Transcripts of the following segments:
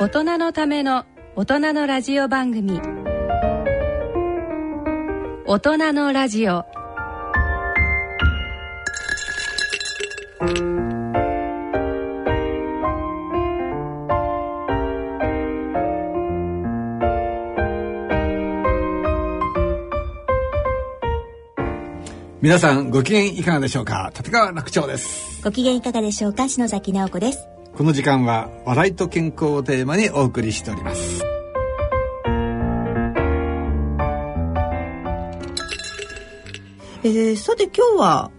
大人のための大人のラジオ番組。大人のラジオ。皆さんご機嫌いかがでしょうか？立川楽長です。ご機嫌いかがでしょうか？篠崎直子ですこの時間は笑いと健康をテーマにお送りしております。えー、さて今日は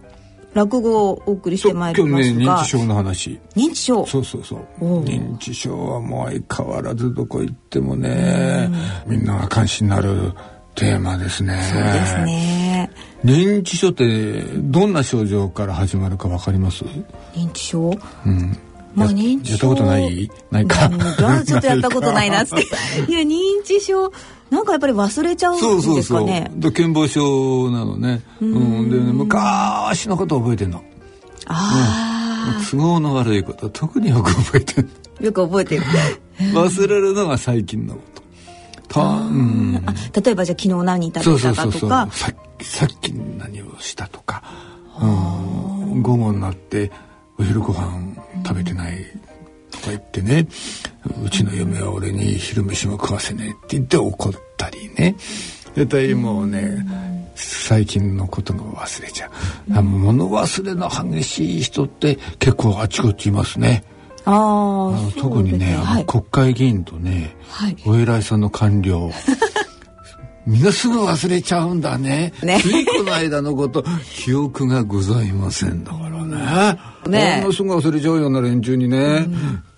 落語をお送りしてまいりますが。ね認知症の話。認知症。そうそうそう。認知症はもう相変わらずどこ行ってもねみんなが関心のあるテーマですね。そうですね。認知症ってどんな症状から始まるかわかります？認知症？うんまあ認知症。やったことないないか、うんちょっとやったことないなっていや認知症なんかやっぱり忘れちゃうんそうそうそうですかねで健忘症なのねうんでね昔のこと覚えてんのあ都合の悪いこと特によく覚えてんのあ、よく覚えてる忘れるのが最近のことたうんあ例えばじゃあ昨日何食そうべたかそうそうそうとかささっき何をしたとか、うん、午後になってお昼ご飯食べてないとか言ってねうちの嫁は俺に昼飯も食わせねえって言って怒ったりね。絶対もうね最近のことが忘れちゃう、う物忘れの激しい人って結構あちこちいますね。ああ特にね、あの国会議員とね、はい。お偉いさんの官僚。みんなすぐ忘れちゃうんだね。ね。ついこの間のこと、記憶がございません。だからね。ねあんなすぐ忘れちゃうような連中にね、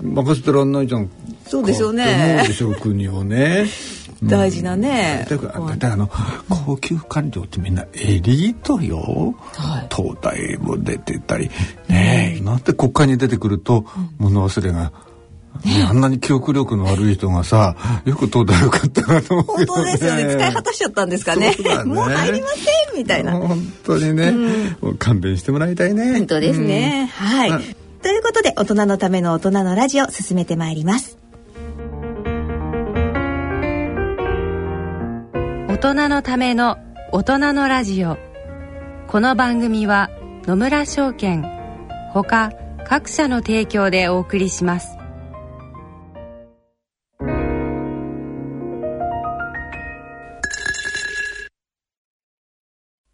任せてらんないじゃん。そうですよね。思うでしょう、国をね。大事なねだから、あの、高級官僚ってみんなエリートよ。はい。東大も出てたり、ねえ、なんで国会に出てくると、物忘れが、ねあんなに記憶力の悪い人がさ、よく東大受かったなと思うけど、ね。本当ですよね。使い果たしちゃったんですかね。ね。もう入りませんみたいな。本当にね、もう勘弁してもらいたいね。本当ですね、はい、あ。ということで大人のための大人のラジオ進めてまいります。大人のための大人のラジオ。この番組は野村証券ほか各社の提供でお送りします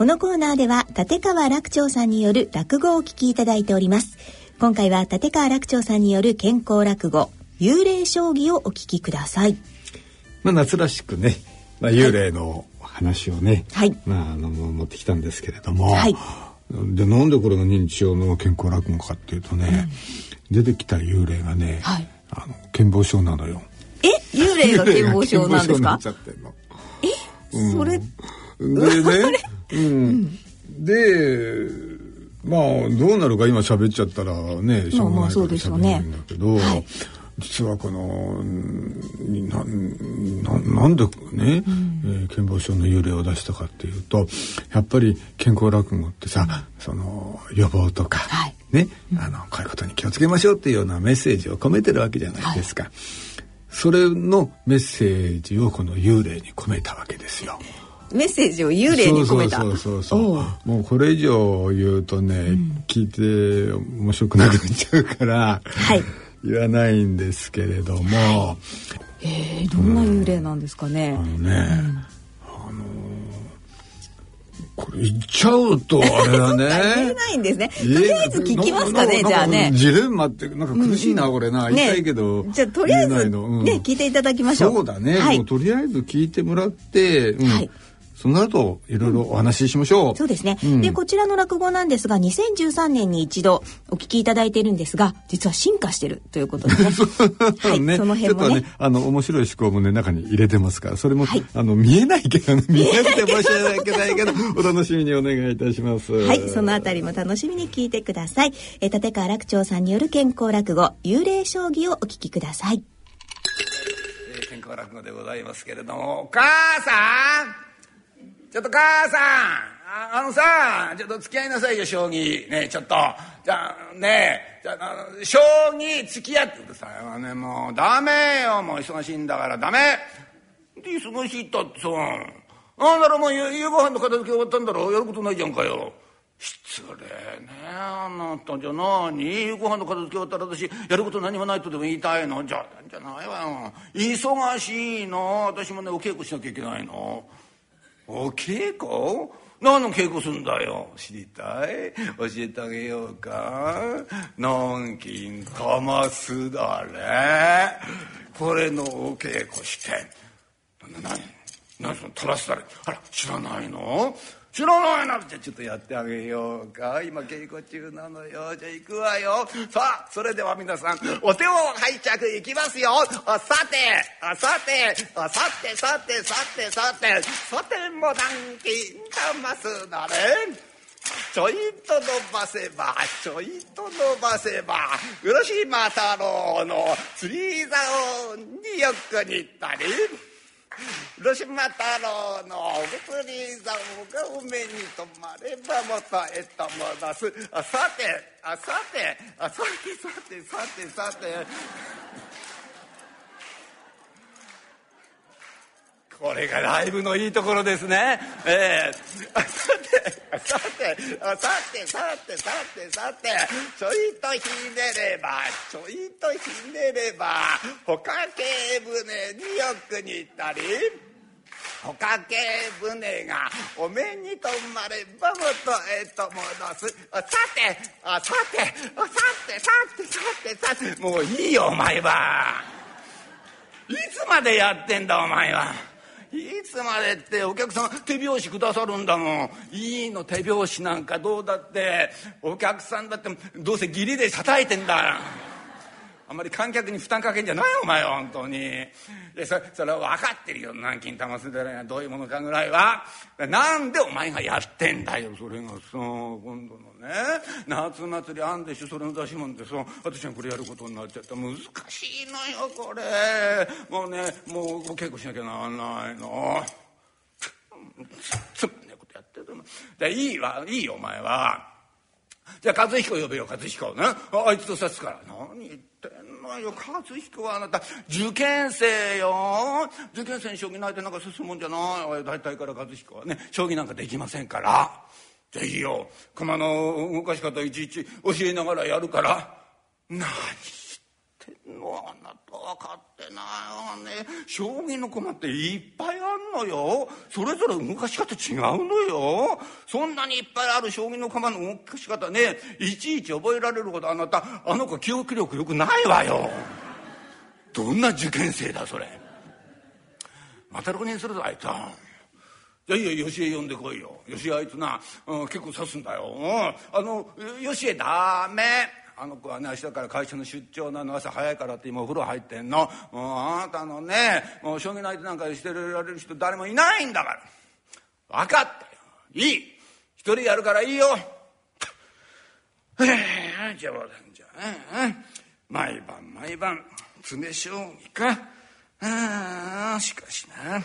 このコーナーでは立川楽長さんによる落語をお聞きいただいております。今回は立川楽長さんによる健康落語幽霊将棋をお聞きください。まあ夏らしくね、まあ幽霊の話をね、はい。まああの持ってきたんですけれども、はい。でなんでこれが認知症の健康落語かっていうとね、出てきた幽霊がね、はい。あの健忘症なのよ。え？幽霊が健忘症なんですか？健忘症になっちゃってんの。それでね、うん、でまあどうなるか今喋っちゃったらねしょうがないから喋れないんだけど、はい。実はこのんなななんでね、えー健忘症の幽霊を出したかっていうとやっぱり健康落語ってさ、その予防とか、はい。ね、あのこういうことに気をつけましょうっていうようなメッセージを込めてるわけじゃないですか。それのメッセージをこの幽霊に込めたわけですよ。メッセージを幽霊に込めた。そうそうそうもうこれ以上言うとね、聞いて面白くなくなっちゃうから、はい。言わないんですけれども、えー、どんな幽霊なんですかね、あのね、あのこれ言っちゃうとあれだ言えね。ないんですね。とりあえず聞きますかねなじゃあね。ジレンマってなんか苦しいな、これな。言いたいけど、じゃあとりあえずうん。ね聞いていただきましょう。そうだね、はい。もうとりあえず聞いてもらって、うん。はいその後いろいろお話ししましょう、そうですね、うん。でこちらの落語なんですが2013年に一度お聞きいただいているんですが実は進化してるということでね。はい、ね、そのちょっと辺もねねあの面白い思考もね中に入れてますからそれも、はい。あの見えないけどね 見えなくて申し訳ないけど お楽しみにお願いいたします。はい、そのあたりも楽しみに聞いてください。えー立川楽長さんによる健康落語、幽霊将棋をお聞きください。えー健康落語でございますけれども、お母さんちょっと母さんああのさ、ちょっと付き合いなさいよ、将棋。ねちょっと。じゃあ、ねじゃあ、将棋付き合ってください。ね、もうダメよ、もう忙しいんだからダメ。で、忙しいったってさ。なんだろう、もう夕夕ご飯の片付け終わったんだろやることないじゃんかよ。失礼ねあなたじゃ何夕ご飯の片付け終わったら私やること何もないとでも言いたいの？じゃじゃないわよ忙しいの私もねお稽古しなきゃいけないのお稽古？何の稽古すんだよ。知りたい？教えてあげようか。南京玉すだれ？これのお稽古して。何？何そのトラスだれ？あら知らないの？知らないな。じゃちょっとやってあげようか。今稽古中なのよ。じゃあ行くわよ。さあそれでは皆さんお手を拝借いきますよ。さてさてさてさてさてさて。さても南京玉すだれ。ちょいと伸ばせばちょいと伸ばせば。浦島太郎の釣り竿によく似たり。浦島太郎のお釣り竿がお目に留まれば元へと戻す。あさてあさてあさてさてさてさて。これがライブのいいところですね。ええさて、さて、さて、さて、さて、さて、ちょいとひねれば、ちょいとひねれば、ほかけ船によく似たり、ほかけ船がお目に留まれば元へと戻す。さて、さて、さて、さて、さて、さて、もういいよ、お前は。いつまでやってんだお前はいつまでってお客さん手拍子くださるんだもん。いいの手拍子なんかどうだって。お客さんだってどうせ義理で叩いてんだあんまり観客に負担かけんじゃないよお前は本当にでそそれは分かってるよ南京玉すだれがどういうものかぐらいはなんでお前がやってんだよそれがさ今度のね夏祭りあんでしょそれの出し物でさ私がこれやることになっちゃった難しいのよこれもうねもう稽古しなきゃならないのつつまんねえことやってるのでいいわいいよお前は。じゃあ和彦呼べよ和彦。ね。あいつとさすから。何言ってんのよ和彦はあなた。受験生よ。受験生に将棋ないてなんか進むんじゃない。大体から和彦はね将棋なんかできませんから。ぜひよ駒の動かし方いちいち教えながらやるから。何言ってんのあなた分かってないわね将棋の駒っていっぱいあんのよ。それぞれ動かし方違うのよ。そんなにいっぱいある将棋の駒の動かし方ねいちいち覚えられるほどあなたあの子記憶力よくないわよ。どんな受験生だそれ。また浪人するぞあいつ。は。じゃあいいよ吉江呼んでこいよ。吉江あいつな、うん、結構指すんだよ、うん、あの吉江ダメ。あの子はね明日から会社の出張なの朝早いからって今お風呂入ってんの。もうあなたのねもう将棋の相手なんかしてられる人誰もいないんだから。分かったよ。いい。一人やるからいいよ。えじゃあじゃあ、ね、毎晩毎晩詰将棋か。ああしかしな。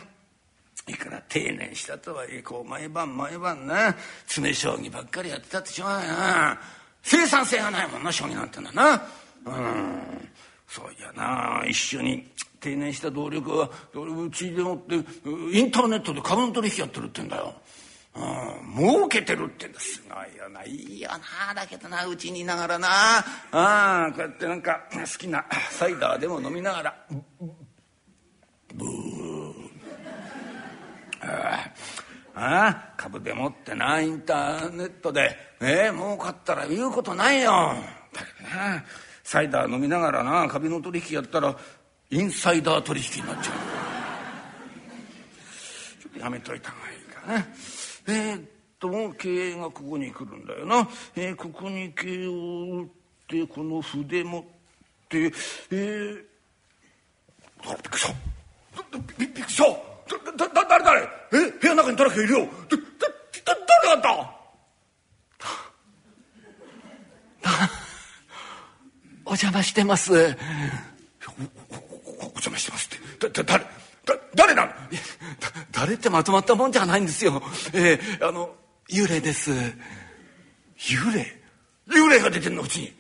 いくら定年したとはいえこう毎晩毎晩な詰将棋ばっかりやってたってしょうがないな。生産性がないもんな将棋なんてのはな。うん。そういやな一緒に定年した同僚がうちでもってインターネットで株の取引やってるってんだよ。うん、儲けてるってんだ。すごいよな。いいよな。だけどなうちにいながらな。あこうやってなんか好きなサイダーでも飲みながら。ブー。ああああ株でもってなインターネットで。えー、儲かったら言うことないよ。だけどなサイダー飲みながらな株の取引やったらインサイダー取引になっちゃう。ちょっとやめといた方がいいかな。えー、っと経営がここに来るんだよな、えー、ここに経営を打ってこの筆持ってえー、びっくりした。びっくりした。だだ誰誰？え？部屋の中に誰かいるよだだだ誰だった？お邪魔してますおお邪魔してますってだだ誰？だ誰なの？誰ってまとまったもんじゃないんですよ。えー、あの幽霊です。幽霊？幽霊が出てんのうちに。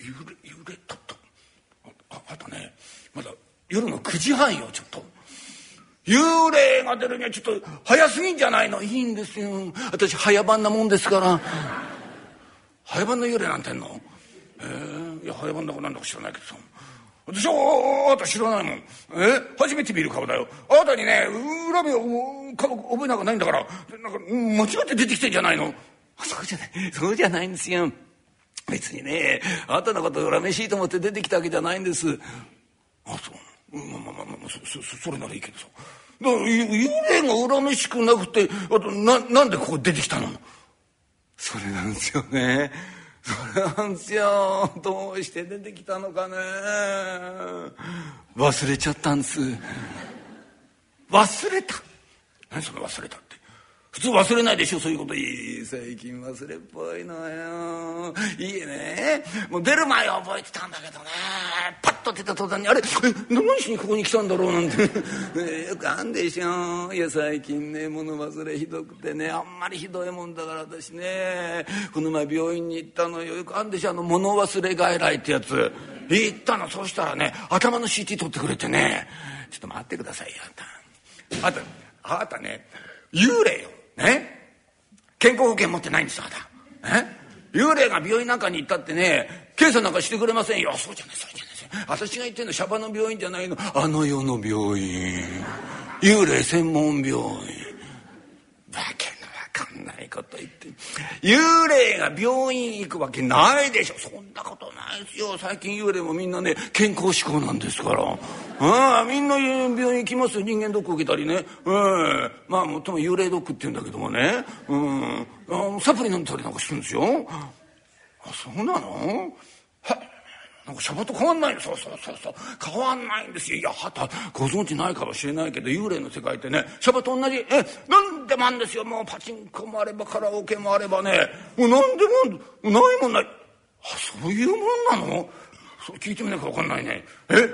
幽霊幽霊だった。ああとねまだ夜の9時半よちょっと。幽霊が出るにはちょっと早すぎんじゃないの？いいんですよ。私早番なもんですから。早番の幽霊なんてんの？えー、いや早番だかなんだか知らないけどさ。私はあなた知らないもん。え？初めて見る顔だよ。あなたにね恨みを覚えなんかないんだから。なんか間違って出てきてんじゃないの？そうじゃない。そうじゃないんですよ。別にねあなたのこと恨めしいと思って出てきたわけじゃないんです。あそうまあまあまあまあそそそれならいいけどさ。だから幽霊が恨めしくなくてあとななんでここ出てきたの？それなんですよね。それなんですよ。どうして出てきたのかね。忘れちゃったんです。忘れた？何それ忘れた？普通忘れないでしょそういうこと。いい最近忘れっぽいのよ。いいね。もう出る前は覚えてたんだけどね。パッと出た途端にあれ？何しにここに来たんだろうなんて。よくあんでしょ。いや最近ね物忘れひどくてね。あんまりひどいもんだから私ね。この前病院に行ったのよ。よくあんでしょあの物忘れ外来ってやつ。行ったの。そうしたらね頭の CT 取ってくれてね。ちょっと待ってくださいよあんた。あんたあなたね幽霊よ。ね。健康保険持ってないんですあなた。え幽霊が病院なんかに行ったってね検査なんかしてくれませんよ。そうじゃないそうじゃない。私が言ってんのシャバの病院じゃないの。あの世の病院。幽霊専門病院。わけないかと言って。幽霊が病院行くわけないでしょ。そんなことないですよ。最近幽霊もみんなね健康志向なんですから。あみんな病院行きますよ。人間ドック受けたりね、うん、まあもっとも幽霊ドックって言うんだけどもね、うん、サプリ飲んだりなんかするんですよ。あそうなの？なんかシャバと変わんないそうそうそうそう。変わんないんですよ。いやはたご存知ないかもしれないけど幽霊の世界ってねシャバと同じ。え何でもあるんですよ。もうパチンコもあればカラオケもあればね。もう何でもないもんない。あそういうもんなの？そう聞いてみなきゃ分かんないね。え？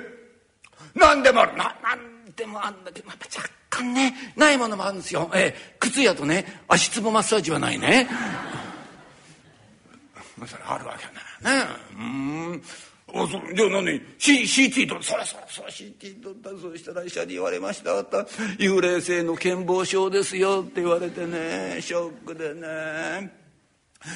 何でもある。な何でもあるんだけど、まあ、若干ねないものもあるんですよ、え、靴屋とね足つぼマッサージはないね。それあるわけないね。うん。おそじゃあ何？C CT とそらそらそら CT 取ったそうしたら医者に言われました。った幽霊性の健忘症ですよって言われてねショックでね。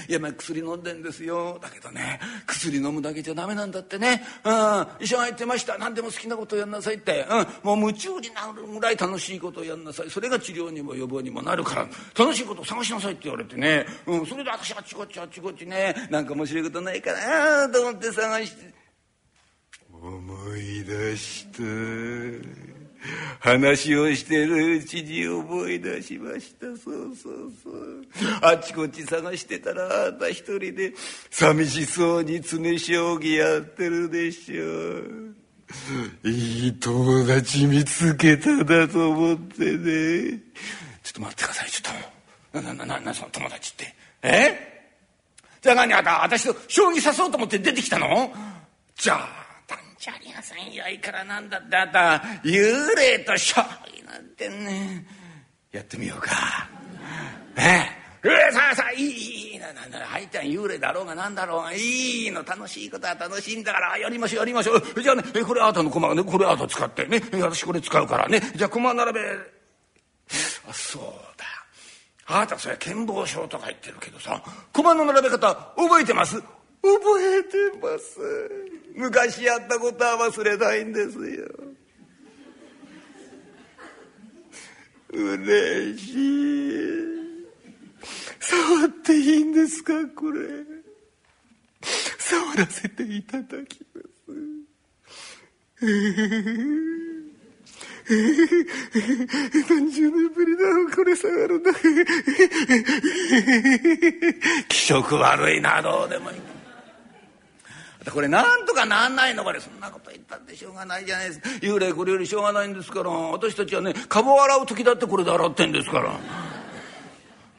いやまあ薬飲んでんですよ。だけどね薬飲むだけじゃダメなんだってね、うん、医者が言ってました。何でも好きなことやんなさいって、うん、もう夢中になるぐらい楽しいことをやんなさい。それが治療にも予防にもなるから。楽しいことを探しなさいって言われてね、うん、それで私あっちこっちあっちこっちね。なんか面白いことないかなと思って探して思い出した。話をしてるうちに思い出しました。そうそうそう。あっちこっち探してたらあんた一人で寂しそうに詰将棋やってるでしょ。ういい友達見つけただと思ってね。ちょっと待ってください。ちょっとななななその友達って。え？じゃあ何あた私と将棋指そうと思って出てきたの？じゃあじゃありませんよいからなんだって。あた幽霊と将棋なんてね。やってみようか。えええさあさあいいいいなな入ってん幽霊だろうが何だろうが。いいの楽しいことは楽しいんだから。やりましょうやりましょう。じゃあねこれあなたの駒がねこれあなた使って。ね。私これ使うからね。じゃあ駒並べ。あそうだ。あなたそれ剣謀書とか言ってるけどさ駒の並べ方覚えてます？覚えてます。昔やったことは忘れないんですよ。嬉しい。触っていいんですかこれ。触らせていただきます。何十年ぶりだこれ触るんだ気色悪いなどうでもいい。これなんとかなんないのこれ。そんなこと言ったってしょうがないじゃないですか。幽霊これよりしょうがないんですから。私たちはね株を洗う時だってこれで洗ってんですから。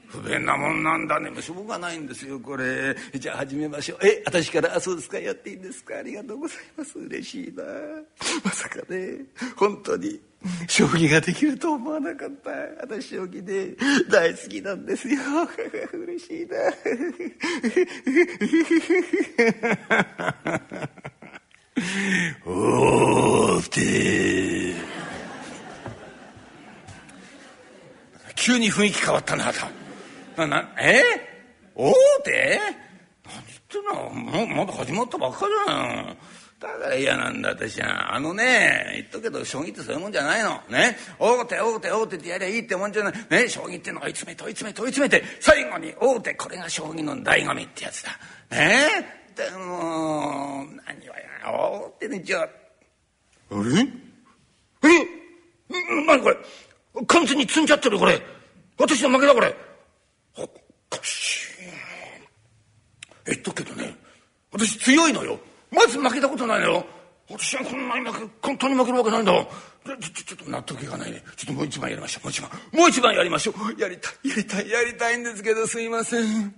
不便なもんなんだね。もうしょうがないんですよこれ。じゃあ始めましょう。え私からあそうですか。やっていいんですか。ありがとうございます。嬉しいな。まさかね。本当に。将棋ができると思わなかった。私将棋で大好きなんですよ。嬉しいな。おーて急に雰囲気変わったなとななえ？大手何言ってんの？まだ始まったばっかじゃん。だから嫌なんだ私は。あのね言っとくけど将棋ってそういうもんじゃないの。ね。大手大手大手ってやりゃいいってもんじゃない。ね将棋ってのが追い詰め問い詰め問い詰めて最後に大手これが将棋の醍醐味ってやつだ。ね。えでも何はや大手ねじゃあ。あれ？え？何これ？完全に積んじゃってるこれ。私の負けだこれ。おかしい。言っとくけどね。私強いのよ。まず負けたことないのよ私はこんなに負け本当に負けるわけないんだ。ちょちょちょっと納得いかないね。ちょっともう一番やりましょう。もう一番もう一番やりましょう。やりたい。やりたい。やりたいんですけどすいません。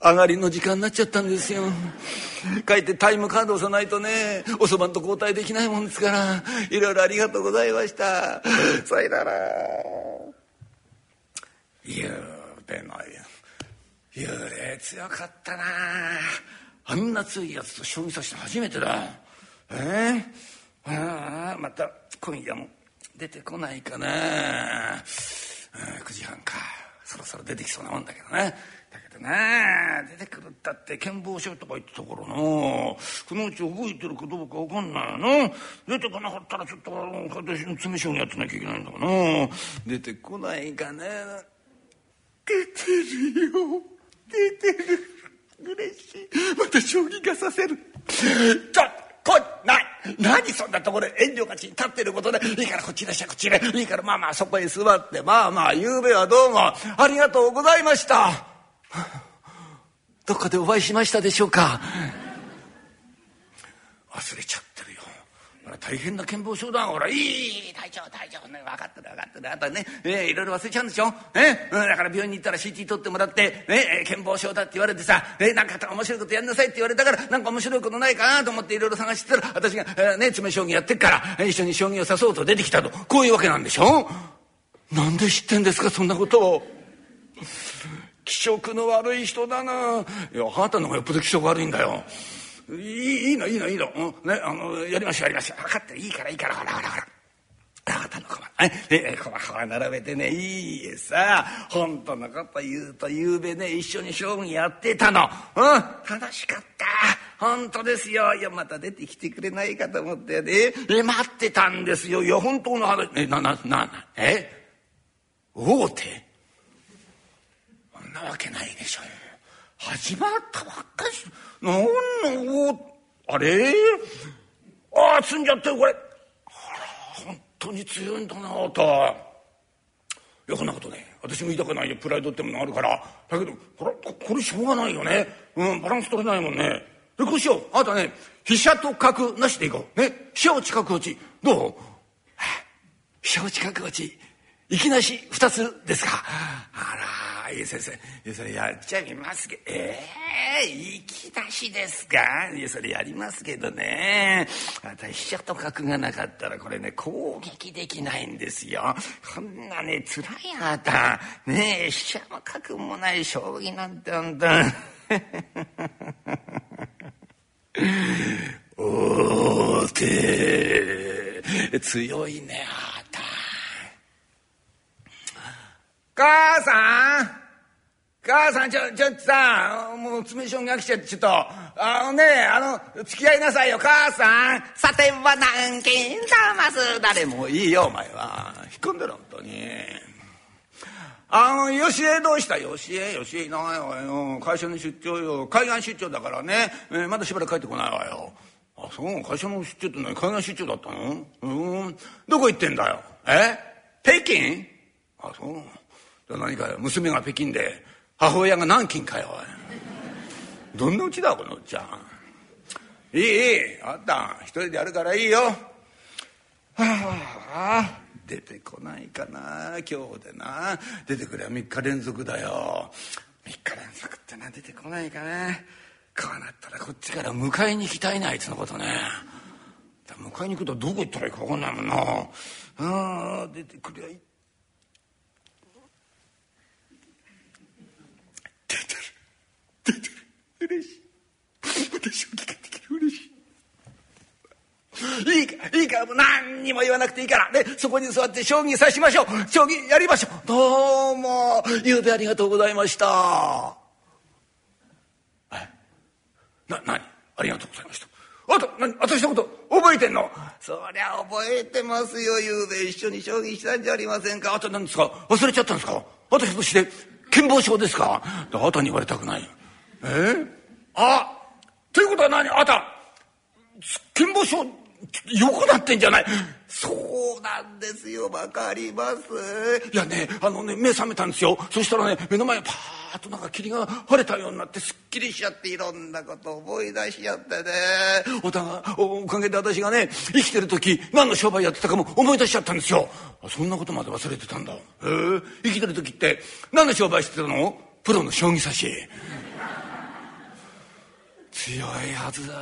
上がりの時間になっちゃったんですよ。帰ってタイムカード押さないとね。おそばんと交代できないもんですから。いろいろありがとうございました。さよなら。ゆうべの幽霊強かったな。あんな強いやつと将棋指して初めてだ。ええー、ああまた今夜も出てこないかな。9時半か。そろそろ出てきそうなもんだけどね。だけどな出てくるったって剣謀書とか言ってたからなこのうち覚えてるかどうか分かんないな出てこなかったらちょっと私の詰将棋やってなきゃいけないんだからな。出てこないかな。出てるよ。出てる。嬉しい。また将棋がさせる。ちょこい。なそんなところ遠慮がちに立ってることで。いいからこっちいらっしゃいこっちへいいからまあまあそこへ座って。まあまあゆうべはどうも。ありがとうございました。どっかでお会いしましたでしょうか？忘れちゃってるよ大変な剣謀書だ。ほらいい大丈夫大丈夫。ね分かってる分かってる。あとね、えー、いろいろ忘れちゃうんでしょ、えー、だから病院に行ったら CT 取ってもらって、ね、剣謀書だって言われてさ、えー、なんか面白いことやんなさいって言われたからなんか面白いことないかなと思っていろいろ探してたら私が、えー、ね詰将棋やってっから一緒に将棋を指そうと出てきたと。こういうわけなんでしょ？なんで知ってんですかそんなこと。を。気色の悪い人だな。いやあなたの方がよっぽど気色悪いんだよ。いいのいいのいいの、うん、ねあのやりましょうやりましょう。分かっていいからいいから。ほらほらほら。あなたの駒。ええ駒駒並べてね。いいえさ。本当のこと言うとゆうべね一緒に将棋やってたの。うん。楽しかった。本当ですよ。いやまた出てきてくれないかと思ってね。え待ってたんですよ。いや本当の話。えなななえ？大手？そんなわけないでしょ始まったばっかしなんのあれ？ああ積んじゃってるこれ。あら本当に強いんだなあたいやこんなことね私も言いたくないよ。プライドってものあるから。だけどこれこれしょうがないよね。うんバランス取れないもんね。でこうしよう。あなたね飛車と角なしでいこう。ね。飛車落ち角落ち。どう？飛車落ち角落ち。いきなし二つですか。あらあいや先生。それやっちゃいますけど。ええー、行き出しですか？いやそれやりますけどね。私飛車と角がなかったらこれね攻撃できないんですよ。こんなねつらいあなた。ねえ飛車も角もない将棋なんて本当 おーて強いね。あなた母さん母さん、ちょ、ちょっとさ、もう詰将棋が来ちゃって、ちょっと、あのね、あの、付き合いなさいよ、母さん。さては南京ざます誰もいいよ、お前は。引っ込んでろ、本当に。あの、よしえどうした？よしえ、よしえいないわよ。会社の出張よ。海岸出張だからね、えー、まだしばらく帰ってこないわよ。あ、そう、会社の出張って何？海岸出張だったの？うん。どこ行ってんだよ？え？北京？あ、そう。何かよ娘が北京で母親が南京かよどんなうちだこのうちゃん。いいいいあった。一人でやるからいいよ。はあ出てこないかな今日でな。出てくれば3日連続だよ。3日連続ってな出てこないかなこうなったらこっちから迎えに行きたいなあいつのことね。迎えに行くとどこ行ったらいいか分かんないもんな。ああ出てくりゃいい。出てる嬉しい。私を聞かれて嬉しい。いいかいいかもう何にも言わなくていいから。ねそこに座って将棋指しましょう。将棋やりましょう。どうもゆうべありがとうございました。えな何？ありがとうございました。あと何？私のこと覚えてんの？そりゃ覚えてますよ。ゆうべ一緒に将棋したんじゃありませんか。あと何ですか？忘れちゃったんですか？私として健忘症ですか？あなたに言われたくないえ？あということは何？あなた健忘症よくなってんじゃない？そうなんですよ。わかります。いやねあのね目覚めたんですよ。そしたらね目の前パーッとなんか霧が晴れたようになってすっきりしちゃっていろんなこと思い出しちゃってね。おたがおかげで私がね生きてる時何の商売やってたかも思い出しちゃったんですよ。そんなことまで忘れてたんだ。へえ？生きてる時って何の商売してたの？プロの将棋指し。強いはずだよ。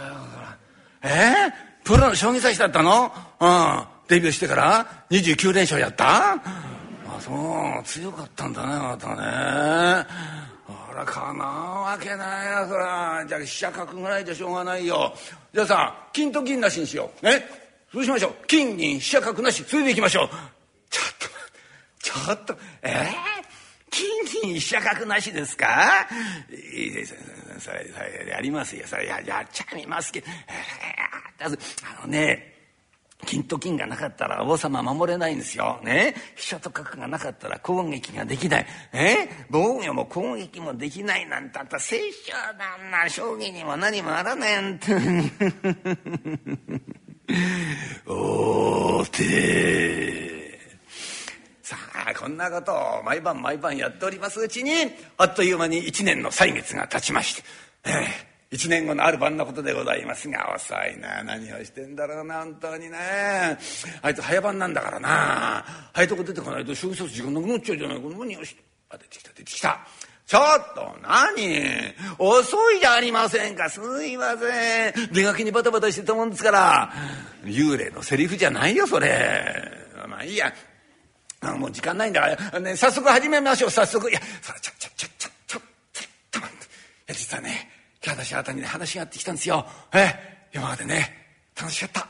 え？ー、プロの将棋指しだったの？うん。デビューしてから？29連勝やった？あそう。強かったんだねあなたね。あらかなわけないよそら。じゃあ飛車角ぐらいじゃしょうがないよ。じゃあさ金と銀なしにしよう。ねそうしましょう。金銀飛車角なし。それでいきましょう。ちょっとちょっとえ？えー金銀飛車角なしですか？いいですそれそれやりますよそれややっちゃいますけど、あのね金と金がなかったら王様守れないんですよ。ね？飛車と角がなかったら攻撃ができない。え？防御も攻撃もできないなんてあったら聖書なんな将棋にも何もあらねえんて。おーてー。さあこんなことを毎晩毎晩やっておりますうちにあっという間に一年の歳月が経ちまして、えー、一年後のある晩のことでございますが遅いな何をしてんだろうな本当にね。あいつ早番なんだからな。早いとこ出てこないと将棋指す時間なくなっちゃうじゃないか何をしてあ出てきた出てきた。ちょっと何？遅いじゃありませんか。すいません。出かけにバタバタしてたもんですから幽霊のセリフじゃないよそれ。まあいいや。あもう時間ないんだから、ね、早速始めましょう。早速。いやそれちょちょちょちょちょちょっと待って。いや実はね今日私あなたにね話があってきたんですよ。え今までね楽しかった。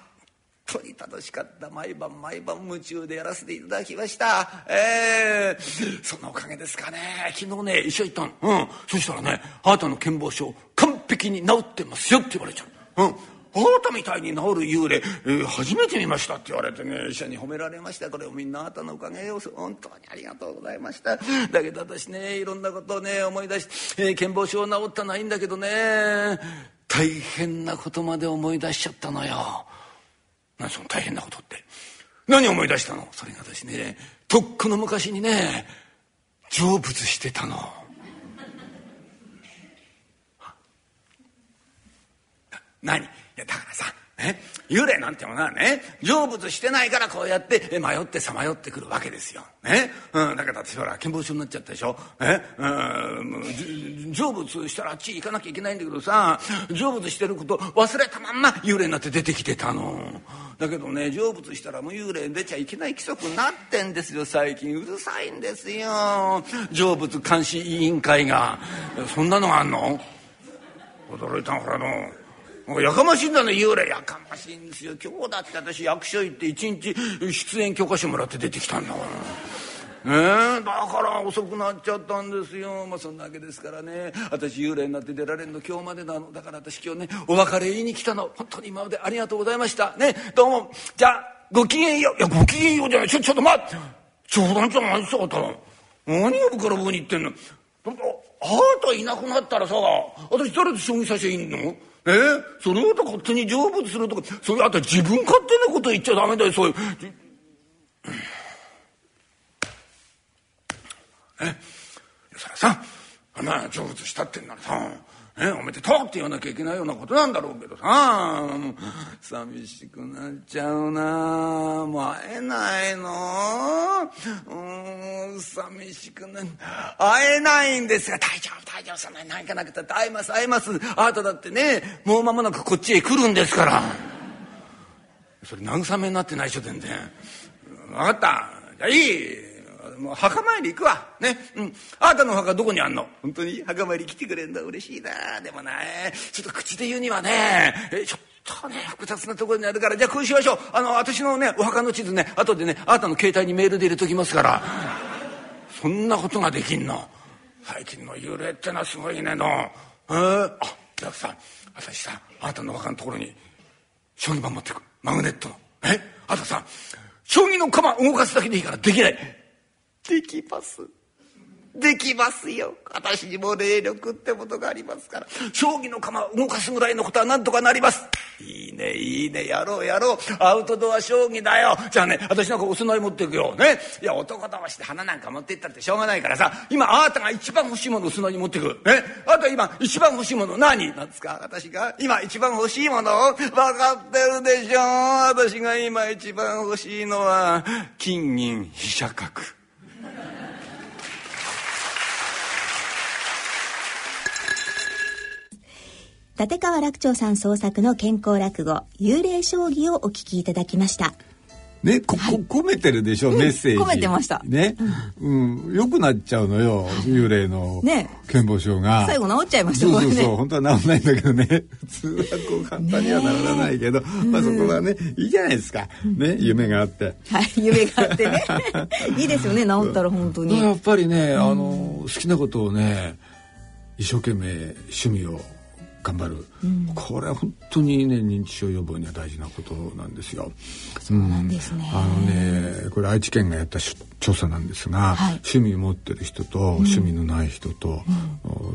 本当に楽しかった。毎晩毎晩夢中でやらせていただきました。ええー、そのおかげですかね。昨日ね医者行ったの。うん。そしたらねあなたの健忘症完璧に治ってますよって言われちゃう。うん。あなたみたいに治る幽霊、えー、初めて見ましたって言われてね医者に褒められました。これをみんなあなたのおかげよ。本当にありがとうございました。だけど私ねいろんなことをね思い出して、えー、健忘症治ったのはいんだけどね大変なことまで思い出しちゃったのよ。何その大変なことって。何思い出したの？それが私ねとっくの昔にね成仏してたの。何？だからさ、え幽霊なんてものはね成仏してないからこうやって迷ってさまよってくるわけですよ。ねうん、だけど私ほら健忘症になっちゃったでしょ。えうん、成仏したらあっち行かなきゃいけないんだけどさ成仏してること忘れたまんま幽霊になって出てきてたの。だけどね成仏したらもう幽霊出ちゃいけない規則になってんですよ最近うるさいんですよ成仏監視委員会がそんなのがあんの？驚いたほらの。もうやかましいんだね幽霊。やかましいんですよ。今日だって私役所行って一日出演許可証もらって出てきたんだから。ねえだから遅くなっちゃったんですよ。まあそんなわけですからね。私幽霊になって出られるの今日までなの。だから私今日ねお別れ言いに来たの。本当に今までありがとうございました。ねどうも。じゃあごきげんよう。いやごきげんようじゃない。ちょちょっと待って。冗談じゃないですよあんた何をぶからぶに言ってんの。あなたいなくなったらさ私誰と将棋指しゃいいの？え？ー、それをと勝手に成仏するとかそれあんた自分勝手なこと言っちゃダメだよそういう。え？それさあんな成仏したってんならさえおめでとうって言わなきゃいけないようなことなんだろうけどさ。寂しくなっちゃうな。もう会えないの。うん寂しくな会えないんですが大丈夫大丈夫そんなに。何かなくたって会えます会えます。あなただってねもう間もなくこっちへ来るんですから。それ慰めになってないでしょ全然。分かった。じゃあいい。もう墓参り行くわ。ね。うん。あなたの墓どこにあんの？本当に？墓参り来てくれんだ。嬉しいな。でもな、ちょっと口で言うにはね、えちょっとね、複雑なところにあるから、じゃあこうしましょう。あの、私のね、お墓の地図ね、後でね、あなたの携帯にメールで入れときますから。そんなことができんの。最近の幽霊ってのはすごいねの。えー、あ、じゃあさ、私さ、あなたのお墓のところに、将棋盤持ってく。マグネットの。え？あとさ、将棋の駒動かすだけでいいからできない。できます。できますよ。私にも霊力ってものがありますから。将棋の釜動かすぐらいのことは何とかなります。いいね、いいね、やろうやろう。アウトドア将棋だよ。じゃあね、私なんかお供え持っていくよ。ね。いや、男同士で花なんか持っていったってしょうがないからさ、今あなたが一番欲しいものをお供えに持っていく。ね。あと今一番欲しいもの何？なんですか？私が？今一番欲しいもの？分かってるでしょう私が今一番欲しいのは、金銀飛車角。立川楽長さん創作の健康落語幽霊将棋をお聞きいただきましたね、こ、はい、込めてるでしょ、うん、メッセージ。込めてました。ね。うん。良、うん、くなっちゃうのよ、幽霊の。ね。健忘症が。最後治っちゃいましたそうそうそう。ね、本当は治んないんだけどね。普通はこう簡単にはならないけど、まあそこはね、いいじゃないですか。ね、夢があって。はい、夢があってね。いいですよね、治ったら本当に。やっぱりね、あの、好きなことをね、一生懸命趣味を頑張る、うん、これは本当にね認知症予防には大事なことなんですよ。そうなんですね、うん、あのねこれ愛知県がやった調査なんですが、はい、趣味持ってる人と、趣味のない人と、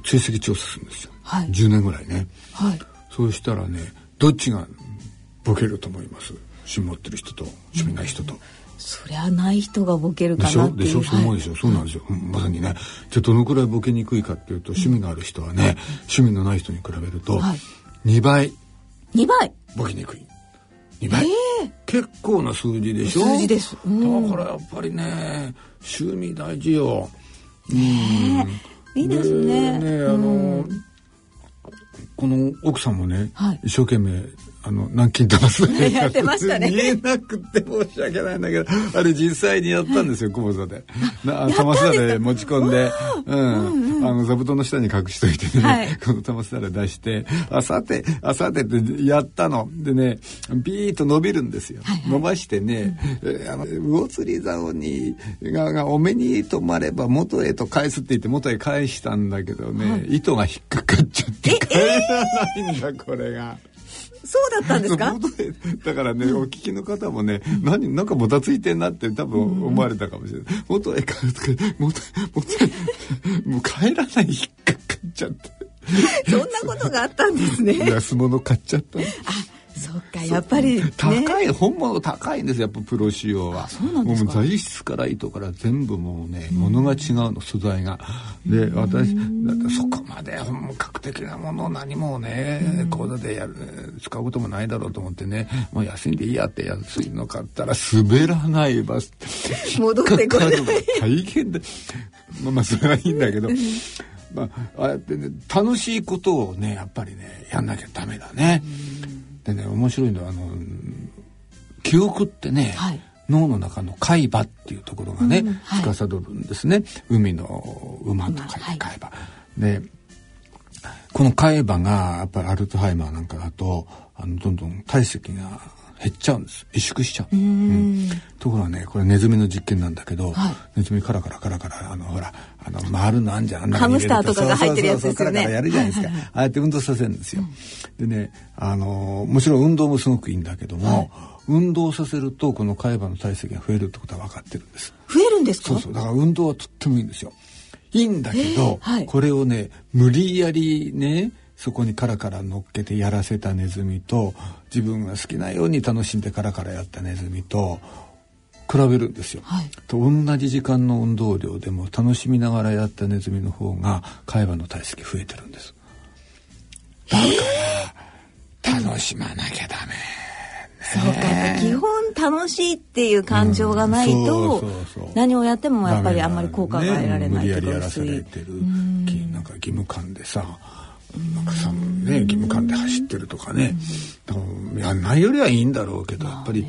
追跡調査するんですよ、はい、10年ぐらいね、はい、そうしたらねどっちがボケると思います？趣味持ってる人と趣味ない人と。そりゃない人がボケるかなっていう。でしょ？そう思うでしょ、はい、そうなんですよ、うん、まさにね。じゃあどのくらいボケにくいかっていうと趣味がある人はね、うん、趣味のない人に比べると2倍。2倍？ボケにくい。2倍、えー、結構な数字でしょ？数字です、うん、だからやっぱりね趣味大事よ、うん、いいですね。ねあの、この奥さんもね、はい、一生懸命あの南京玉すだやってましたね。見えなくて申し訳ないんだけどあれ実際にやったんですよ久保田で。玉すだれ持ち込んでうん。あの座布団の下に隠しといてね、はい、この玉すだれ出してあさてあさてってやったの。でねビーッと伸びるんですよ、伸ばしてね、うん、あの魚釣り竿にががお目に留まれば元へと返すって言って元へ返したんだけどね、はい、糸が引っかかっちゃって帰らないんだこれが。そうだったんですか？だからね、お聞きの方もね、何、なんかもたついてんなって多分思われたかもしれない。元へ帰るとか、元、元へ、もう帰らない引っかかっちゃって。そんなことがあったんですね。安物買っちゃった。あ、そかやっぱり、ね、高い本物高いんですよやっぱプロ仕様は。そうなんですか？もう材質から糸から全部もうね、ものが違うの素材が。で私だってそこまで本格的なものを何もね講座でやる使うこともないだろうと思ってねもう安いんでいいやって安いの買ったら滑らないバス戻ってこない。大変だまあまあそれはいいんだけど。まあああやってね楽しいことをねやっぱりねやんなきゃダメだね。でね面白いのはあの記憶ってね、はい。脳の中の海馬っていうところがね、うんはい。司るんですね。海の馬と書いてはい。海馬、でこの海馬がやっぱりアルツハイマーなんかだとあのどんどん体積が減っちゃうんです。萎縮しちゃう。うん。ところがねこれネズミの実験なんだけど、はい。ネズミカラカラカラカラあのほらあの回るのあんじゃん。あんなハムスターとかが入ってるやつですよね。そうそうそうカラカラやるじゃないですか、ああやって運動させるんですよ、でねあのもちろん運動もすごくいいんだけども、運動させるとこの海馬の体積が増えるってことは分かってるんです。増えるんですか？そうそう。だから運動はとってもいいんですよ。いいんだけど、はい。これをね無理やりねそこにカラカラ乗っけてやらせたネズミと自分が好きなように楽しんでカラカラやったネズミと比べるんですよ、はい。と同じ時間の運動量でも楽しみながらやったネズミの方が海馬の体積増えてるんです。だから楽しまなきゃダメそうか基本楽しいっていう感情がないうんと何をやってもやっぱりあんまり効果が得られないね。無理やりやらされてる。きなんか義務感でさなんかさね義務感で走ってるとかね。やん。ないよりはいいんだろうけどやっぱり、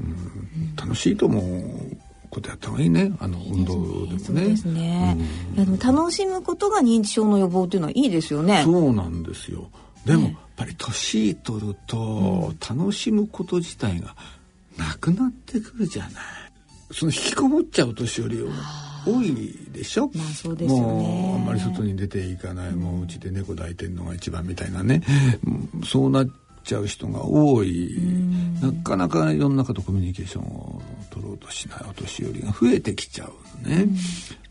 うん、楽しいと思うことやった方がいいね。あの運動でもね。そうですね、いやでも楽しむことが認知症の予防っていうのはいいですよね。そうなんですよ。でも、やっぱり年取ると楽しむこと自体がなくなってくるじゃない。その引きこもっちゃう年寄り多いでしょ、まあそうですよね。もうあんまり外に出ていかない、もううちで猫抱いてんのが一番みたいなね、うんそうなっちゃう人が多い、なかなか世の中とコミュニケーションを取ろうとしない。お年寄りが増えてきちゃうね、やっ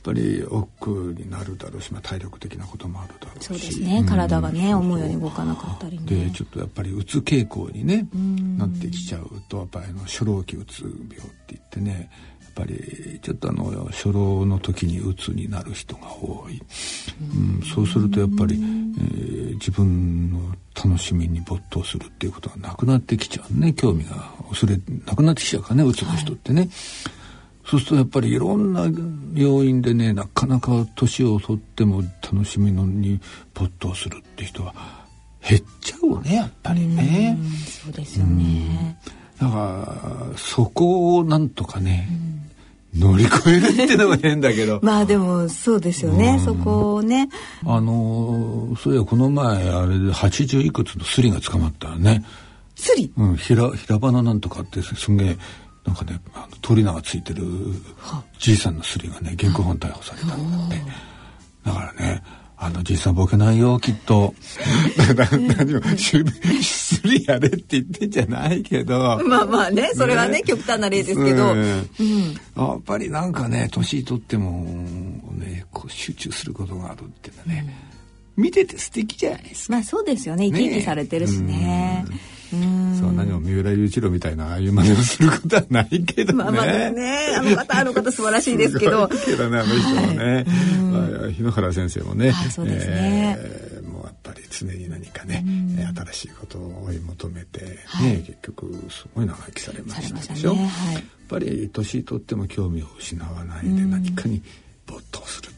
ぱり億劫になるだろうし、まあ、体力的なこともあるだろうし。そうですね。体がね思うように動かなかったりね。でちょっとやっぱりうつ傾向にねなってきちゃうとやっぱりあの初老期うつ病って言ってねぱりちょっとあの初老の時にうつになる人が多い、うん、そうするとやっぱり、えー自分の楽しみに没頭するっていうことがなくなってきちゃうね。興味が薄れなくなってきちゃうからねうつの人ってね。そうするとやっぱりいろんな要因でねなかなか年を取っても楽しみのに没頭するって人は減っちゃうねやっぱりね。うんそうですよね、だからそこをなんとかね、乗り越えるっていうのが変だけど。まあでもそうですよね、そこをね。あのーそういやこの前あれで80いくつのスリが捕まったよね。スリ？うん、平平花なんとかってすんげえなんかねあの鳥名がついてるじいさんのスリがね現行犯逮捕されたんだってあのじいさんボケないよきっと。何もスリやれって言ってんじゃないけど。まあまあねそれはね極端な例ですけど、うん。うん。やっぱりなんかね年取ってもねこう集中することがあるっていうのはね、見てて素敵じゃないですか。まあそうですよね。生き生きされてるしね。うん。そう何も三浦雄一郎みたいなああいう真似をすることはないけどね。まあまあね。あの方あの方素晴らしいですけど。け どねあの人もね、まあ日野原先生もね、はいそうですね。えーもうやっぱり常に何かね、えー新しいことを追い求めて、ねはい。結局すごい長生きされましたでしょ。ね。はい。やっぱり年取っても興味を失わないで何かに没頭する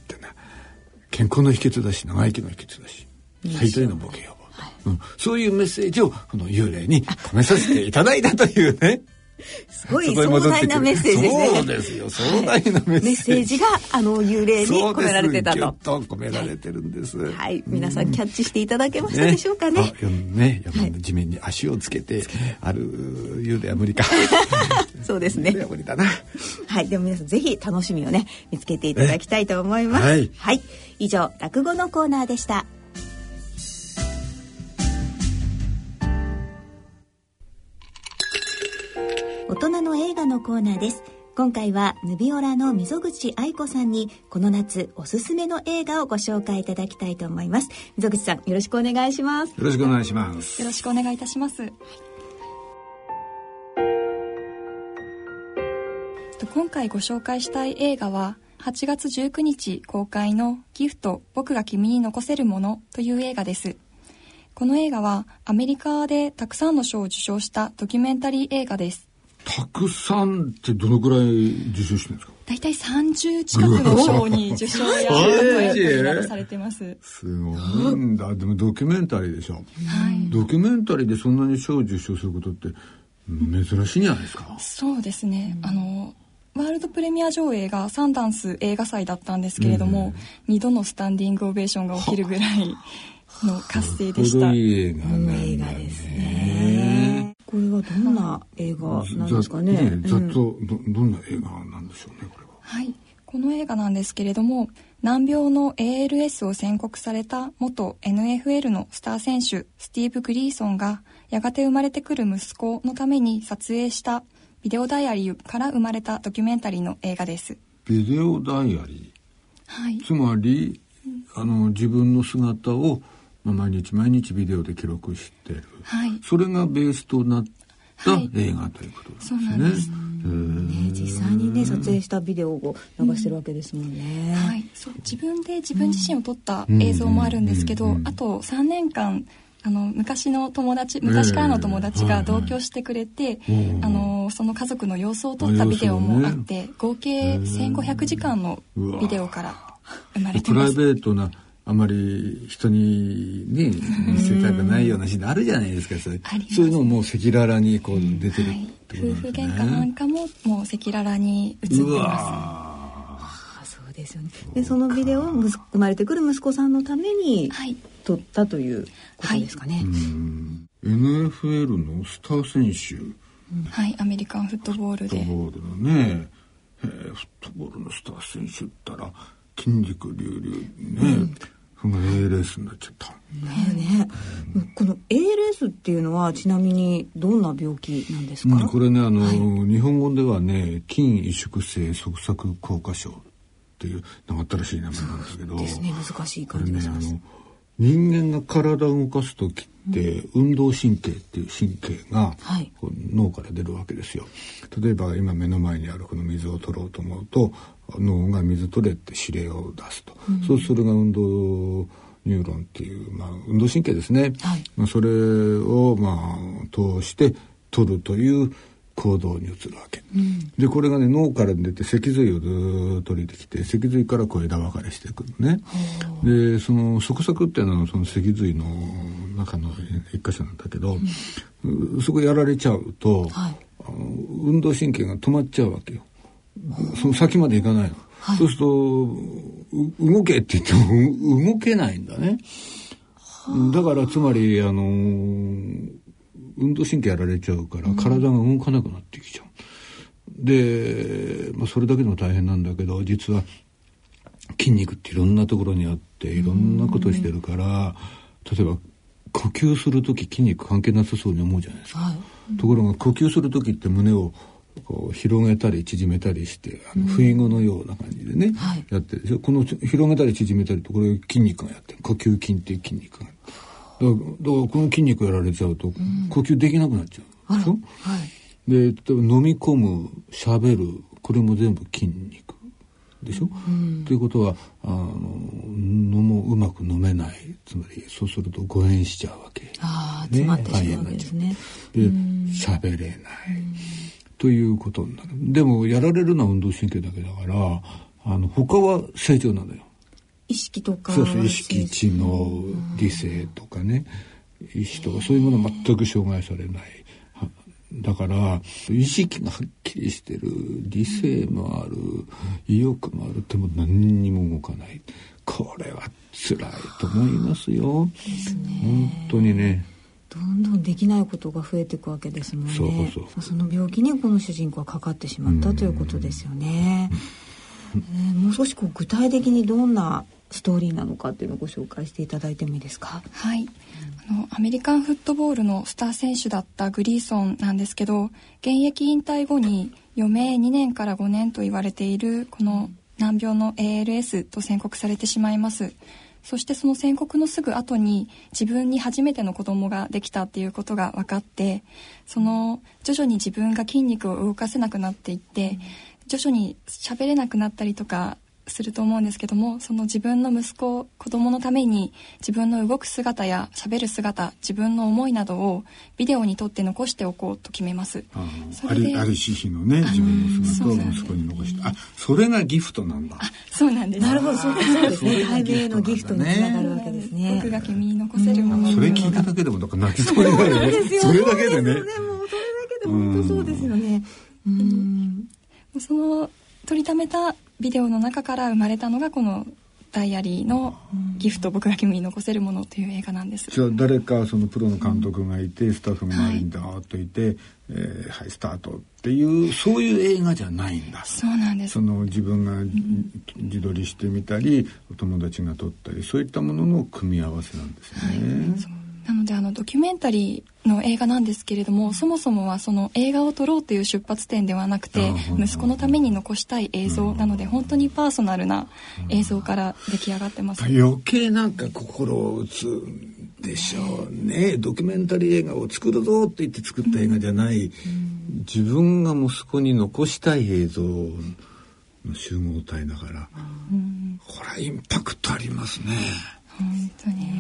健康の秘訣だし長生きの秘訣だし最大のボケ予防、うん、そういうメッセージをこの幽霊に込めさせていただいたというね。すごい壮大なメッセージで。すねそうですよ。壮大なメッセージ。メッセージがあの幽霊に込められてたと。そうと込められてるんです。はい。皆さんキャッチしていただけましたでしょうかね。あね。山の地面に足をつけて、ある幽霊は無理か。そうですね。は無理だな。はい。でも皆さんぜひ楽しみをね見つけていただきたいと思います。はい。はい、以上落語のコーナーでした大人の映画のコーナーです。今回はヌビオラの溝口愛子さんにこの夏おすすめの映画をご紹介いただきたいと思います。溝口さんよろしくお願いします。よろしくお願いします。よろしくお願いいたします、は、今回ご紹介したい映画は8月19日公開のギフト僕が君に残せるものという映画です。この映画はアメリカでたくさんの賞を受賞したドキュメンタリー映画です。たくさんってどのくらい受賞してるんですか？大体30近くの賞に受賞やなどされてます。すごい。んだでもドキュメンタリーでしょ、はい。ドキュメンタリーでそんなに賞を受賞することって珍しいんじゃないですか？そうですね、あのワールドプレミア上映がサンダンス映画祭だったんですけれども、二度のスタンディングオベーションが起きるぐらいの活性でした。程いい映画なんだ映画ですね。これはどんな映画なんですかね？ざざっとどどんな映画なんでしょうねこれは。はい。この映画なんですけれども難病の ALS を宣告された元 NFL のスター選手スティーブ・グリーソンがやがて生まれてくる息子のために撮影したビデオダイアリーから生まれたドキュメンタリーの映画です。ビデオダイアリはい。ーつまりあの自分の姿を、まあ、毎日毎日ビデオで記録してる、はい。それがベースとなったはい。映画ということですね。そうなんです。ね実際にね撮影したビデオを流してるわけですもんね。はい、そう自分で自分自身を撮った映像もあるんですけど、うん。うん。うん。あと3年間あの昔の友達昔からの友達が同居してくれて、うんあのその家族の様子を撮ったビデオもあって、合計1500時間のビデオから生まれてプライます。ベートなあまり人にね見せたくないようなシーンあるじゃないですかそれそういうのも赤裸々にこう出てるはいっ、てこと夫婦。喧嘩なんかももう赤裸々に映ってうまわあそうですよね。でそのビデオを息子生まれてくる息子さんのためにす。はい、撮ったということですかね。ーうん。NFL のスター選手はい、アメリカンフットボールで。フットボールのね、えーフットボールのスター選手ったら筋肉隆々ね、その ALS になっちゃった。ねねこの ALS っていうのはちなみにどんな病気なんですか、うん、これねあの、日本語ではね筋萎縮性側索硬化症っていう長ったらしい名前なんですけど。ですね。難しい感じがします。の人間が体を動かす時って、運動神経っていう神経が、はい。脳から出るわけですよ。例えば今目の前にあるこの水を取ろうと思うと脳が水取れって指令を出すと、そうするが運動ニューロンっていう、まあ、運動神経ですね、はい。まあ、それを、まあ、通して取るという行動に移るわけ、でこれがね脳から出て脊髄をずーっと降りてきて脊髄からこう枝分かれしていくのね。でその側索っていうのはその脊髄の中の一箇所なんだけど、うそこやられちゃうと、はい。運動神経が止まっちゃうわけよその先まで行かないの、そうするとう動けって言ってもう動けないんだね。だからつまりあの運動神経やられちゃうから体が動かなくなってきちゃう、で、まあ、それだけでも大変なんだけど実は筋肉っていろんなところにあっていろんなことしてるから例えば呼吸する時筋肉関係なさそうに思うじゃないですか、ところが呼吸する時って胸をこう広げたり縮めたりしてあの不意語のような感じでね、はい。やってるでしょ？この広げたり縮めたりとこれ筋肉がやってる。呼吸筋っていう筋肉が。だからだからこの筋肉やられちゃうと呼吸できなくなっちゃう。でしょ、はい。で例えば飲み込む喋るこれも全部筋肉。でしょ、ということはあの飲もうまく飲めない。つまりそうすると誤嚥しちゃうわけ。ああ詰まってしまうわけですね。で喋れないということになる。でもやられるのは運動神経だけだからあの他は正常なのよ。意識とかそうそう意識知能理性とかね。意志とかそういうものは全く障害されない。はだから意識がはっきりしてる。理性もある。意欲もある。っても何にも動かない。これは辛いと思いますよ。本当にねどんどんできないことが増えていくわけですもんね。そうそうその病気にこの主人公はかかってしまったということですよね。えーもう少しこう具体的にどんなストーリーなのかっていうのをご紹介していただいてもいいですか？はい、あのアメリカンフットボールのスター選手だったグリーソンなんですけど現役引退後に余命2年から5年と言われているこの難病の ALS と宣告されてしまいますそしてその宣告のすぐ後に自分に初めての子供ができたっていうことが分かってその徐々に自分が筋肉を動かせなくなっていって徐々に喋れなくなったりとかすると思うんですけどもその自分の息子子供のために自分の動く姿や喋る姿自分の思いなどをビデオに撮って残しておこうと決めます。あそれでありありし日のね自分の姿を息子に残してあそれがギフトなんだ。そうなんです。なるほど。そうですね対がギフトなんだね。面のギフトにつながるわけですね。僕が君に残せるもの。それ聞いただけでもなんか泣きそうになるね。それだけでね。それだけで本当そうですよね。うん。その撮りためたビデオの中から生まれたのがこのダイアリーのギフト僕が君に残せるものという映画なんです。じゃあ誰かそのプロの監督がいてスタッフが周りにダーッといて、えーはいスタートっていうそういう映画じゃないんだ。そうなんです。その自分が自撮りしてみたりお友達が撮ったりそういったものの組み合わせなんですね。なのであのドキュメンタリーの映画なんですけれどもそもそもはその映画を撮ろうという出発点ではなくてうん息子のために残したい映像なので本当にパーソナルな映像から出来上がってます。余計なんか心を打つんでしょうね。ドキュメンタリー映画を作るぞって言って作った映画じゃない、自分が息子に残したい映像の集合体だから、これはインパクトありますね。本当に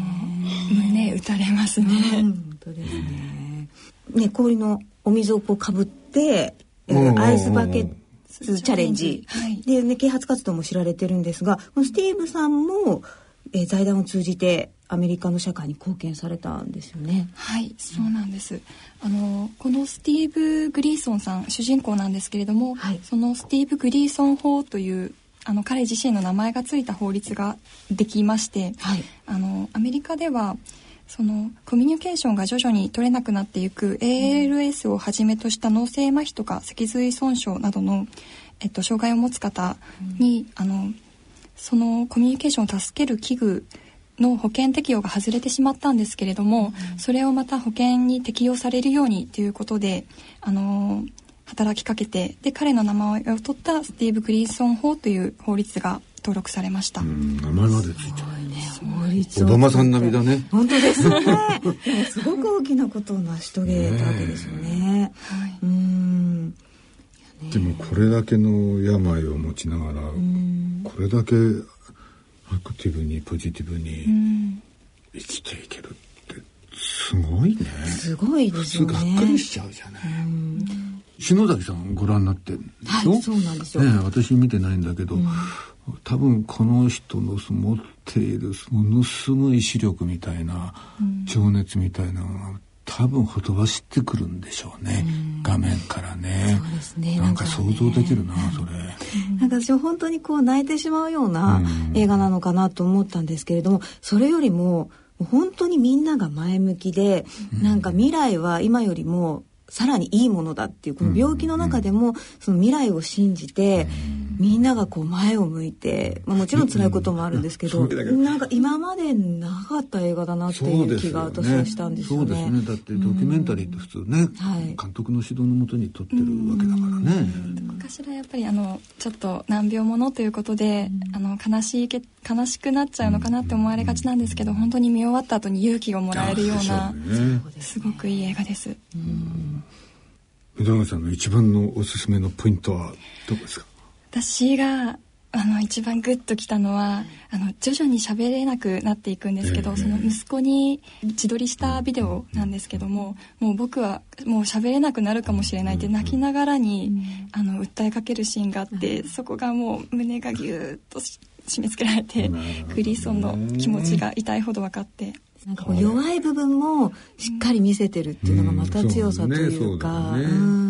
胸打たれますね本当ですね。ね、氷のお水をこうかぶって、えーうんうんうんアイスバケツチャレンジ。はいで、ね、啓発活動も知られてるんですが、このスティーブさんも、えー財団を通じてアメリカの社会に貢献されたんですよね。はいそうなんですあのこのスティーブ・グリーソンさん主人公なんですけれども、はいそのスティーブ・グリーソン法というあの彼自身の名前がついた法律ができまして、はい。あのアメリカではそのコミュニケーションが徐々に取れなくなっていく ALS をはじめとした脳性麻痺とか脊髄損傷などの、えっと、障害を持つ方に、あのそのコミュニケーションを助ける器具の保険適用が外れてしまったんですけれども、それをまた保険に適用されるようにということで、あの働きかけてで彼の名前を取ったスティーブ・グリーソン法という法律が登録されました。うん名前までついちオバマさん並みだね。本当ですね。すごく大きなことを成し遂げたわけですよね。はいうん。でもこれだけの病を持ちながら、これだけアクティブにポジティブに生きていけるってすごいね。すごいですよ普通がっね。かりしちゃうじゃない。篠崎さんご覧になってはいそうなんですよ。私見てないんだけど、多分この人の持っているものすごい視力みたいな、情熱みたいなのが多分ほとばしってくるんでしょうね、画面からね。そうですね。なんか想像できるなそれ。なんか私は本当にこう泣いてしまうような映画なのかなと思ったんですけれども、それよりも本当にみんなが前向きで、なんか未来は今よりもさらにいいものだっていうこの病気の中でもその未来を信じて、みんながこう前を向いて、まあ、もちろん辛いこともあるんですけど、うん。なんか今までなかった映画だなっていう気が私はしたんですよそうですね。ねだってドキュメンタリーって普通ね、はい。監督の指導のもとに撮ってるわけだからね、どこかしらやっぱりあのちょっと難病ものということで、あの悲しいけ悲しくなっちゃうのかなって思われがちなんですけど、本当に見終わった後に勇気をもらえるようなね。すごくいい映画です。宇田川さんの一番のおすすめのポイントはどこですか？私があの一番グッときたのはあの徐々に喋れなくなっていくんですけど、ええその息子に自撮りしたビデオなんですけども、もう僕はもう喋れなくなるかもしれないって泣きながらに、あの訴えかけるシーンがあって、そこがもう胸がギューッとし締め付けられて、なるほどねグリーソンの気持ちが痛いほど分かって。なんかこう弱い部分もしっかり見せてるっていうのがまた強さというか、うん。そう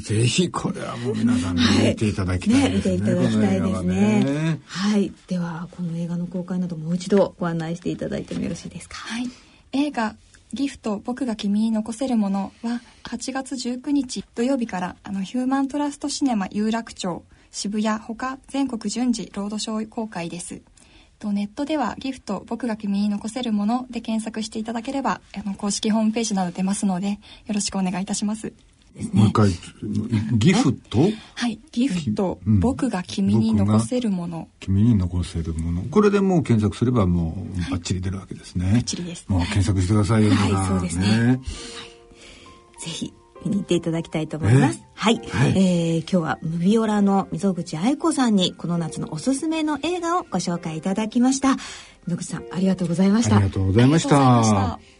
ぜひこれはもう皆さんに見ていただきたいね、見ですね。ていただきたいですね。ね。はい。ではこの映画の公開などもう一度ご案内していただいてもよろしいですか？はい、映画「ギフト僕が君に残せるもの」は8月19日土曜日からあのヒューマントラストシネマ有楽町渋谷ほか全国順次ロードショー公開です。とネットでは「ギフト僕が君に残せるもの」で検索していただければあの公式ホームページなど出ますのでよろしくお願いいたしますもう一回、ギフト？はい「ギフト、うん。僕が君に残せるもの。君に残せるもの。これでもう検索すればもうバッチリ出るわけですね。バッチリです。もう検索してくださいよ。はい。皆さんそうですね。ぜひ見に行っていただきたいと思います。はい、はい。えー今日はムビオラの溝口愛子さんにこの夏のおすすめの映画をご紹介いただきました。溝口さん。ありがとうございました。ありがとうございました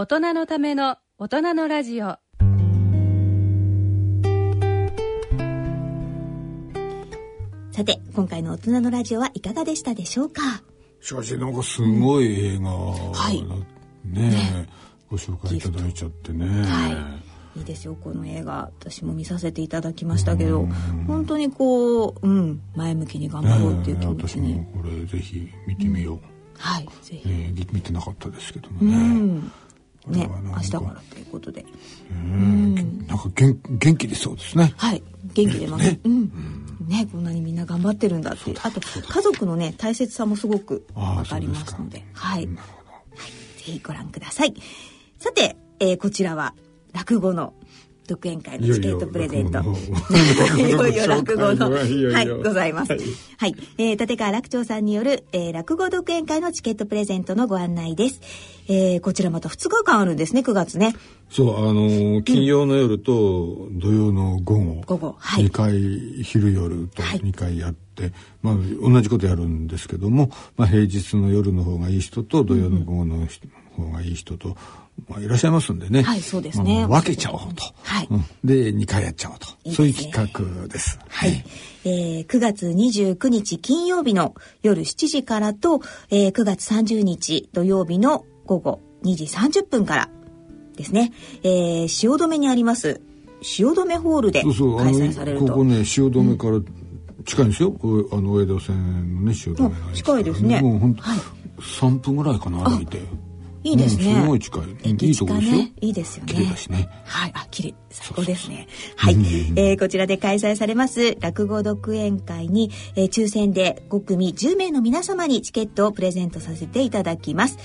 大人のための大人のラジオ。さて今回の大人のラジオはいかがでしたでしょうか？しかしなんかすごい映画、はい。ねえご紹介いただいちゃってね。い。いですよ。この映画私も見させていただきましたけど本当にこう、うん、前向きに頑張ろうっていう気持ちに、ねえ私もこれぜひ見てみよう。はいぜひ、えー見てなかったですけどもうね。んね明日からということで。うん。なんか元元気出そうですね。はい。元気出ます、うん。ねこんなにみんな頑張ってるんだって。いうあと家族のね大切さもすごくわかりますので。はい。はい、ぜひご覧ください。さて、えーこちらは落語の独演会のチケットプレゼント。いよいよ落語の。はい、ございます。ははいい。えー立川楽長さんによる、えー落語独演会のチケットプレゼントのご案内です。えーこちらまた2日間あるんですね、9月ね。そうあの金曜の夜と土曜の午後、午後はい2回昼夜とはい2回やって、まあ同じことやるんですけども、まあ、平日の夜の方がいい人と土曜の午後の人方がいい人と、まあ、いらっしゃいますんでね、はいそうですね。まあ分けちゃおうと、はい。うん。で2回やっちゃおうと。いいそういう企画です。はい。えー9月29日金曜日の夜7時からと、えー9月30日土曜日の午後2時30分からですね。えー汐留にあります、汐留ホールで開催されると。のここね汐留から近いんですよ、おあの上田線のね汐留うん近いですね。もう本当、はい。3分ぐらいかな歩いていいですね。うんすごい近いいいとこですよね。いいですよね。綺麗だしねはい、あ、綺麗。最高ですね。はい、えーこちらで開催されます落語独演会に、えー抽選で5組10名の皆様にチケットをプレゼントさせていただきます。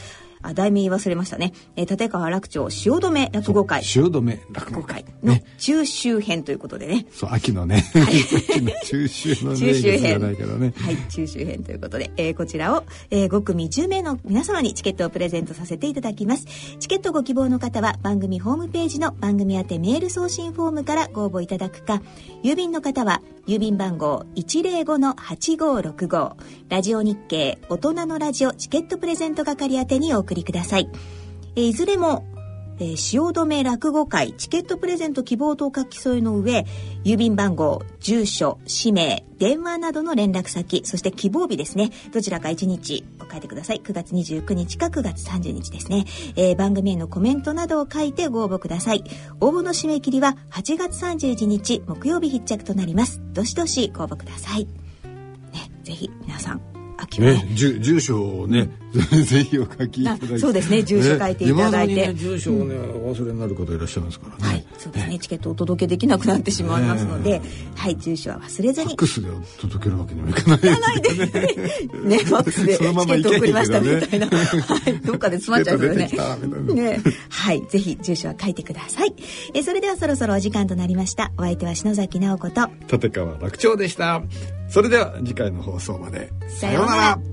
あ、題名忘れましたね。えー立川楽町汐留落語会。汐留落落語語会会のね。中秋編ということでね。そう秋のね、秋の中秋の 中秋編。ね。はい中秋編ということで、えーこちらを、えー5組10名の皆様にチケットをプレゼントさせていただきます。チケットご希望の方は番組ホームページの番組宛てメール送信フォームからご応募いただくか郵便の方は郵便番号105-8565ラジオ日経大人のラジオチケットプレゼント係宛てにお送りください、いずれもえー汐留落語会チケットプレゼント希望とお書き添えの上郵便番号住所氏名電話などの連絡先そして希望日ですね。どちらか1日を書いてください。9月29日か9月30日ですね、えー番組へのコメントなどを書いてご応募ください。応募の締め切りは8月31日木曜日必着となります。どしどしご応募ください。ねぜひ皆さん秋をねね、住住所をね、ぜひお書きいただいて。あそうですね住所書いていただいてね住所をね、お忘れになる方いらっしゃいますからね。はい、そうですね。チケットをお届けできなくなってしまいますので、はい、住所は忘れずにファッ。クスで届けるわけにもいかないですね。ね、ファックスでチケット送りましたみたいな。はい、どっかで詰まっちゃいますよね。ね、はい、ぜひ住所は書いてください。え、それではそろそろお時間となりました。お相手は篠崎直子と。立川楽長でした。それでは次回の放送まで。さようなら。